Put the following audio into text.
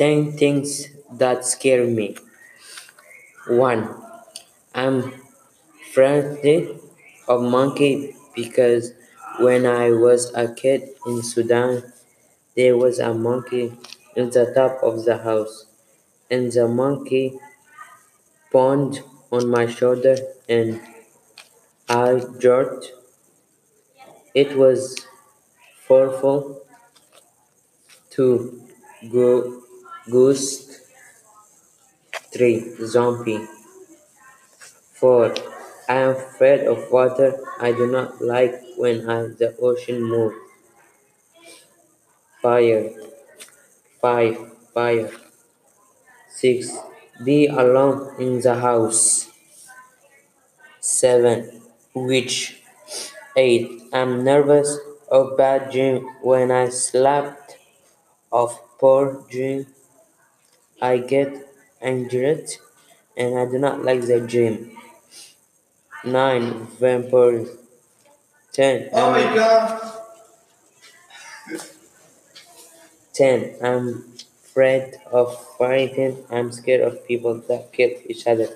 Ten things that scare me. One, I'm frightened of monkey because when I was a kid in Sudan, there was a monkey in the top of the house, and the monkey pounded on my shoulder and I jerked. It was fearful to go ghost three zombie. Four, I am afraid of water. I do not like when I, the ocean move. Fire. Five, fire. Six, be alone in the house. Seven, witch. Eight, I'm nervous of bad dream when I slept of poor dream. I get anxiety and I do not like the dream. Nine, vampires. Ten, Oh my I'm, god. ten, I'm afraid of fighting. I'm scared of people that kill each other.